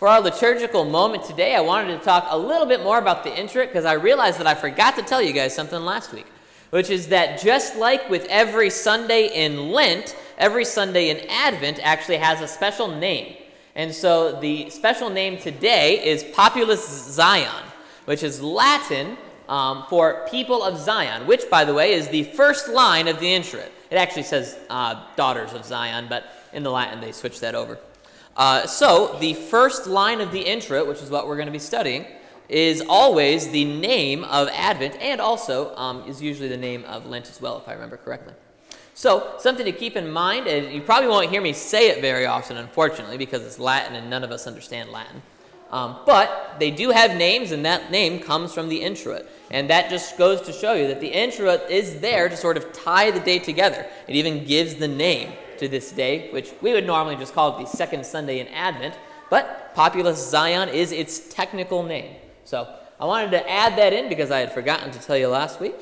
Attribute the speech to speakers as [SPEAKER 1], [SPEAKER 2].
[SPEAKER 1] For our liturgical moment today, I wanted to talk a little bit more about the introit because I realized that I forgot to tell you guys something last week, which is that just like with every Sunday in Lent, every Sunday in Advent actually has a special name. And so the special name today is Populus Zion, which is Latin um, for people of Zion, which, by the way, is the first line of the introit. It actually says uh, daughters of Zion, but in the Latin they switched that over. Uh, so, the first line of the introit, which is what we're going to be studying, is always the name of Advent and also um, is usually the name of Lent as well, if I remember correctly. So, something to keep in mind, and you probably won't hear me say it very often, unfortunately, because it's Latin and none of us understand Latin. Um, but they do have names, and that name comes from the introit. And that just goes to show you that the introit is there to sort of tie the day together. It even gives the name to this day, which we would normally just call it the second Sunday in Advent, but Populus Zion is its technical name. So I wanted to add that in because I had forgotten to tell you last week.